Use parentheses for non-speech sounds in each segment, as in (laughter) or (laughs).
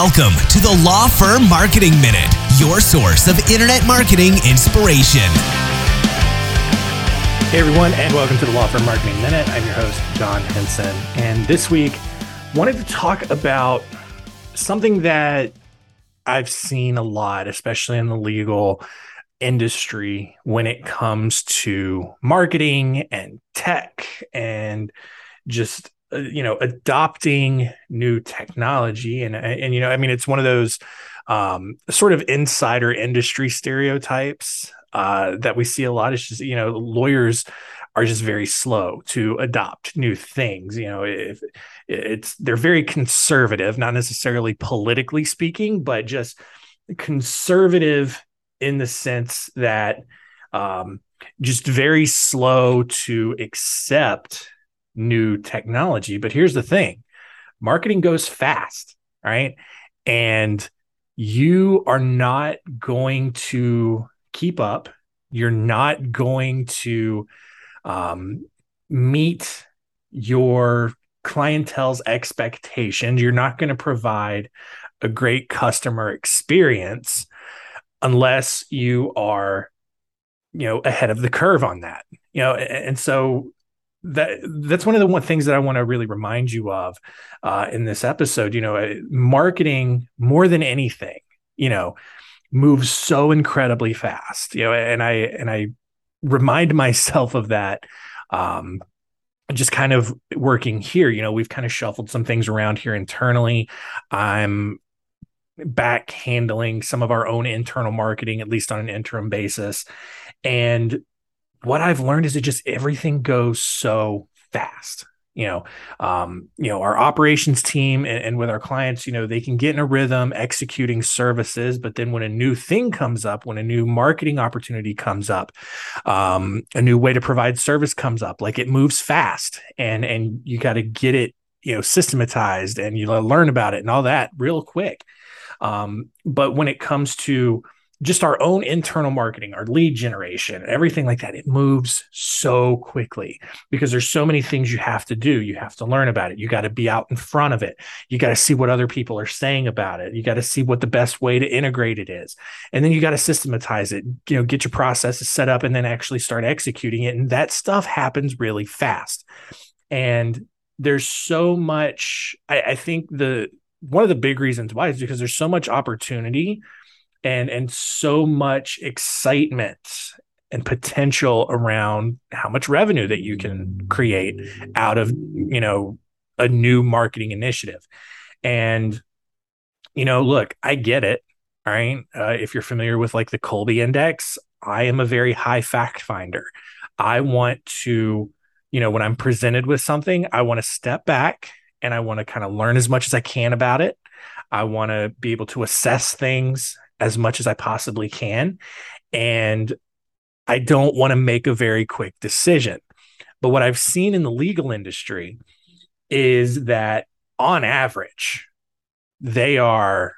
Welcome to the Law Firm Marketing Minute, your source of internet marketing inspiration. Hey everyone, and welcome to the Law Firm Marketing Minute. I'm your host, John Henson. And this week, wanted to talk about something that I've seen a lot, especially in the legal industry, when it comes to marketing and tech and just you know adopting new technology. And and you know i mean it's one of those um, sort of insider industry stereotypes uh, that we see a lot. Is just you know lawyers are just very slow to adopt new things. You know if it's they're very conservative not necessarily politically speaking but just conservative in the sense that um, just very slow to accept new technology. But here's the thing marketing goes fast, right? And you are not going to keep up. You're not going to um, meet your clientele's expectations. You're not going to provide a great customer experience unless you are you know ahead of the curve on that you know and so that that's one of the one things that I want to really remind you of uh, in this episode. You know, uh, marketing more than anything, you know, moves so incredibly fast. You know, and I and I remind myself of that. Um, just kind of working here, you know, we've kind of shuffled some things around here internally. I'm back handling some of our own internal marketing, at least on an interim basis. And what I've learned is it just everything goes so fast. You know, um, you know, our operations team and, and, with our clients, you know, they can get in a rhythm executing services, but then when a new thing comes up, when a new marketing opportunity comes up, um, a new way to provide service comes up, like it moves fast, and and you got to get it, you know, systematized, and you learn about it and all that real quick. Um, but when it comes to just our own internal marketing, our lead generation, everything like that, it moves so quickly because there's so many things you have to do. You have to learn about it. You got to be out in front of it. You got to see what other people are saying about it. You got to see what the best way to integrate it is. And then you got to systematize it, you know, get your processes set up and then actually start executing it. And that stuff happens really fast. And there's so much, I, I think the, one of the big reasons why is because there's so much opportunity and and so much excitement and potential around how much revenue that you can create out of you know a new marketing initiative. And you know look i get it all right? Uh, if you're familiar with like the Kolbe Index i am a very high fact finder. I want to you know when i'm presented with something i want to step back and i want to kind of learn as much as i can about it. I want to be able to assess things as much as I possibly can. And I don't want to make a very quick decision. But what I've seen in the legal industry is that on average, they are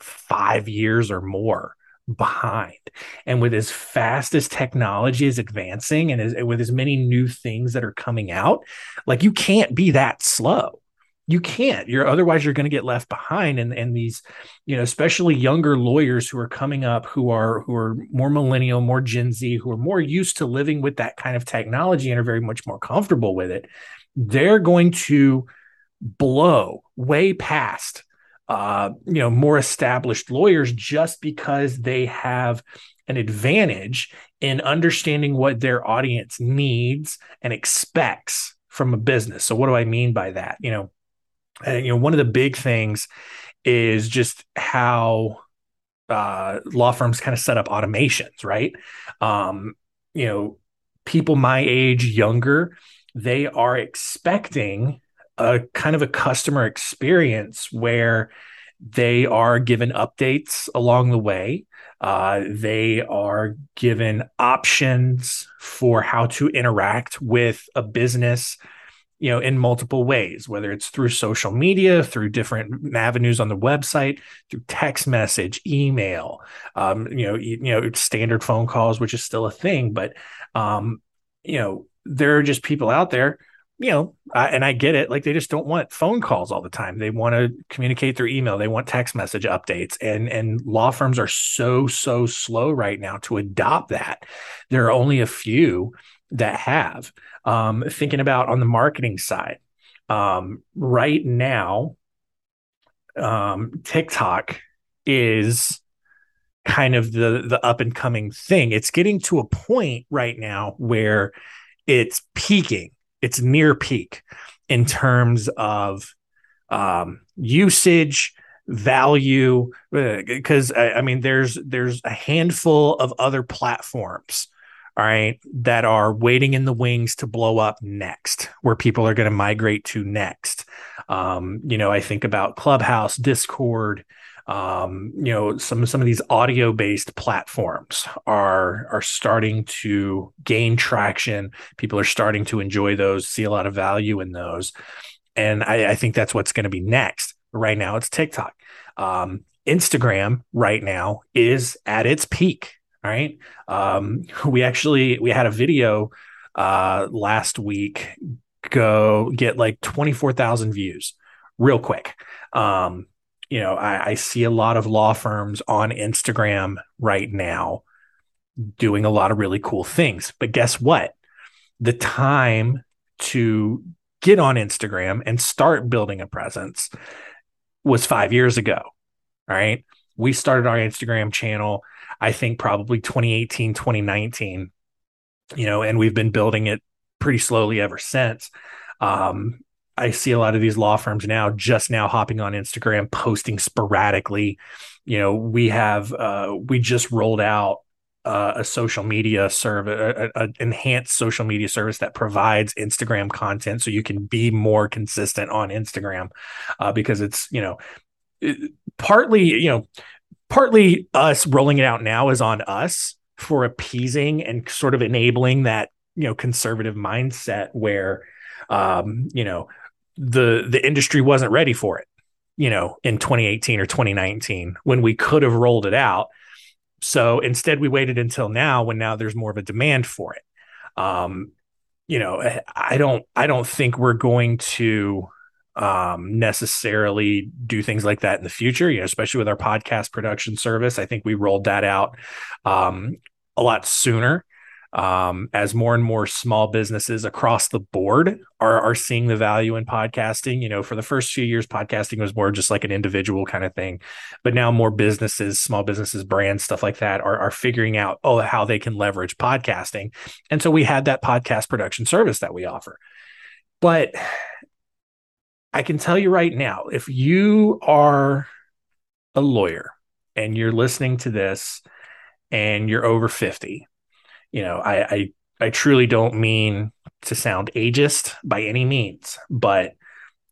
five years or more behind. And with as fast as technology is advancing and as, with as many new things that are coming out, like you can't be that slow you can't. You're otherwise you're going to get left behind. And and these you know especially younger lawyers who are coming up who are who are more millennial more gen z who are more used to living with that kind of technology and are very much more comfortable with it they're going to blow way past uh, you know more established lawyers just because they have an advantage in understanding what their audience needs and expects from a business. So what do i mean by that? You know and, you know, one of the big things is just how uh, law firms kind of set up automations, right? Um, you know, people my age, younger, they are expecting a kind of a customer experience where they are given updates along the way. Uh, they are given options for how to interact with a business you know in multiple ways whether it's through social media through different avenues on the website through text message email um, you know you, you know standard phone calls which is still a thing but um, you know there are just people out there you know, uh, and I get it. Like they just don't want phone calls all the time. They want to communicate through email. They want text message updates. And and law firms are so so slow right now to adopt that. There are only a few that have. Um, thinking about on the marketing side, um, right now, um, TikTok is kind of the the up and coming thing. It's getting to a point right now where it's peaking it's near peak in terms of um, usage value because I, I, mean there's there's a handful of other platforms all right that are waiting in the wings to blow up next where people are going to migrate to next. Um, you know i think about clubhouse discord um, you know some some of these audio based platforms are are starting to gain traction. People are starting to enjoy those see a lot of value in those. And i, I think that's what's going to be next. Right now it's tiktok. Um, instagram right now is at its peak right um, (laughs) we actually we had a video uh, last week go get like 24000 views real quick um, you know, I, I see a lot of law firms on Instagram right now doing a lot of really cool things. But guess what? The time to get on Instagram and start building a presence was five years ago. Right. We started our Instagram channel, I think probably 2018, 2019, you know, and we've been building it pretty slowly ever since. Um, I see a lot of these law firms now just now hopping on Instagram, posting sporadically. You know, we have uh, we just rolled out uh, a social media service, an enhanced social media service that provides Instagram content, so you can be more consistent on Instagram, uh, because it's you know, it, partly you know, partly us rolling it out now is on us for appeasing and sort of enabling that you know conservative mindset where um, you know the the industry wasn't ready for it you know in 2018 or 2019 when we could have rolled it out. So instead we waited until now when now there's more of a demand for it. Um you know i don't i don't think we're going to um necessarily do things like that in the future you know especially with our podcast production service i think we rolled that out um a lot sooner um, as more and more small businesses across the board are, are seeing the value in podcasting. You know, for the first few years, podcasting was more just like an individual kind of thing. But now more businesses, small businesses, brands, stuff like that are, are figuring out, oh, how they can leverage podcasting. And so we had that podcast production service that we offer. But I can tell you right now, if you are a lawyer and you're listening to this and you're over 50 you know, I, I I truly don't mean to sound ageist by any means, but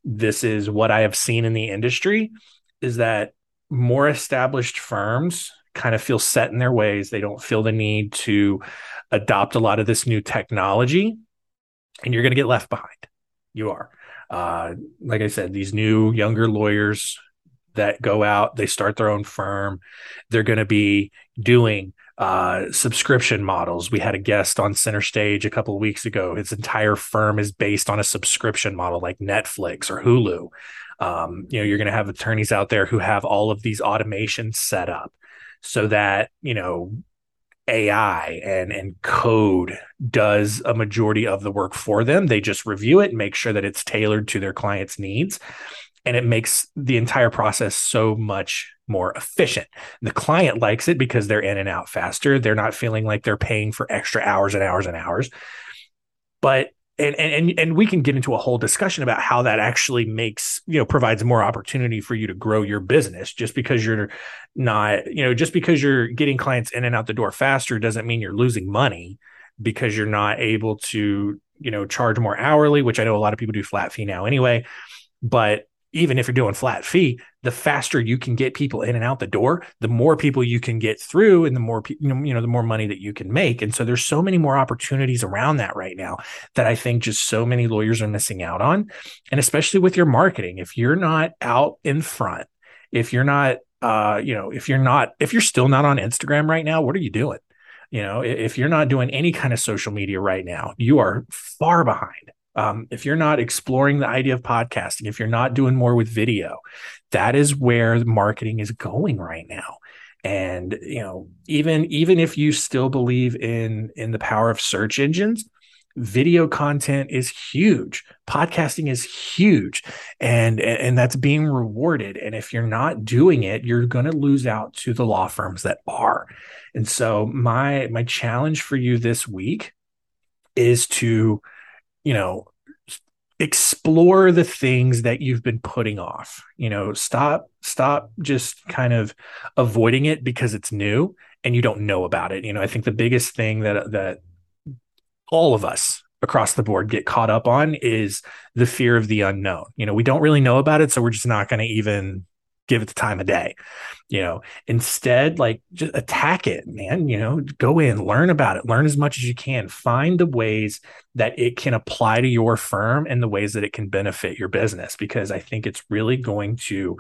this is what I have seen in the industry is that more established firms kind of feel set in their ways. They don't feel the need to adopt a lot of this new technology, and you're going to get left behind. You are. Uh, like I said, these new younger lawyers that go out, they start their own firm. They're going to be doing uh, subscription models. We had a guest on Center Stage a couple of weeks ago. His entire firm is based on a subscription model like Netflix or Hulu. Um, you know, you're going to have attorneys out there who have all of these automations set up so that, you know, AI and and code does a majority of the work for them. They just review it make sure that it's tailored to their client's needs and it makes the entire process so much more efficient. The client likes it because they're in and out faster. They're not feeling like they're paying for extra hours and hours and hours. But and and and we can get into a whole discussion about how that actually makes you know provides more opportunity for you to grow your business. Just because you're not you know just because you're getting clients in and out the door faster doesn't mean you're losing money because you're not able to you know charge more hourly which i know a lot of people do flat fee now anyway. But even if you're doing flat fee, the faster you can get people in and out the door, the more people you can get through, and the more you know, the more money that you can make. And so there's so many more opportunities around that right now that I think just so many lawyers are missing out on, and especially with your marketing. If you're not out in front, if you're not, uh, you know, if you're not, if you're still not on Instagram right now, what are you doing? You know, if you're not doing any kind of social media right now, you are far behind um, if you're not exploring the idea of podcasting, if you're not doing more with video, that is where marketing is going right now. And you know, even even if you still believe in in the power of search engines, video content is huge. Podcasting is huge. And and that's being rewarded. And if you're not doing it you're going to lose out to the law firms that are. And so my my challenge for you this week is to you know explore the things that you've been putting off you know stop stop just kind of avoiding it because it's new and you don't know about it you know i think the biggest thing that that all of us across the board get caught up on is the fear of the unknown. You know, we don't really know about it, so we're just not going to even give it the time of day. You know, instead, like just attack it, man. You know, go in, learn about it, learn as much as you can, find the ways that it can apply to your firm and the ways that it can benefit your business, because I think it's really going to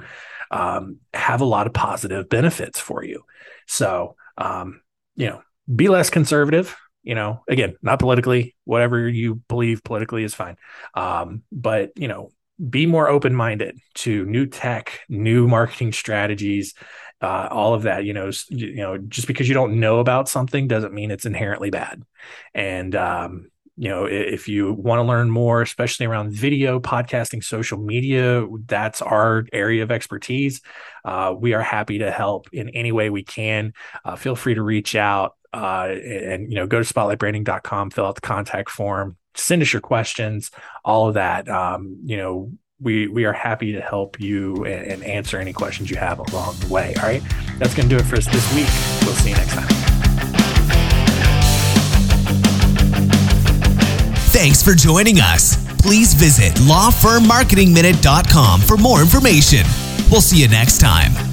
um, have a lot of positive benefits for you. So, um, you know, be less conservative you know again not politically whatever you believe politically is fine um, but you know be more open-minded to new tech new marketing strategies uh, all of that you know you know just because you don't know about something doesn't mean it's inherently bad. And um, you know if you want to learn more especially around video podcasting social media that's our area of expertise. Uh, we are happy to help in any way we can. Uh, feel free to reach out uh, and you know go to spotlightbranding.com fill out the contact form send us your questions all of that. Um, you know we we are happy to help you and, and answer any questions you have along the way. All right? That's going to do it for us this week. We'll see you next time. Thanks for joining us. Please visit lawfirmmarketingminute.com for more information. We'll see you next time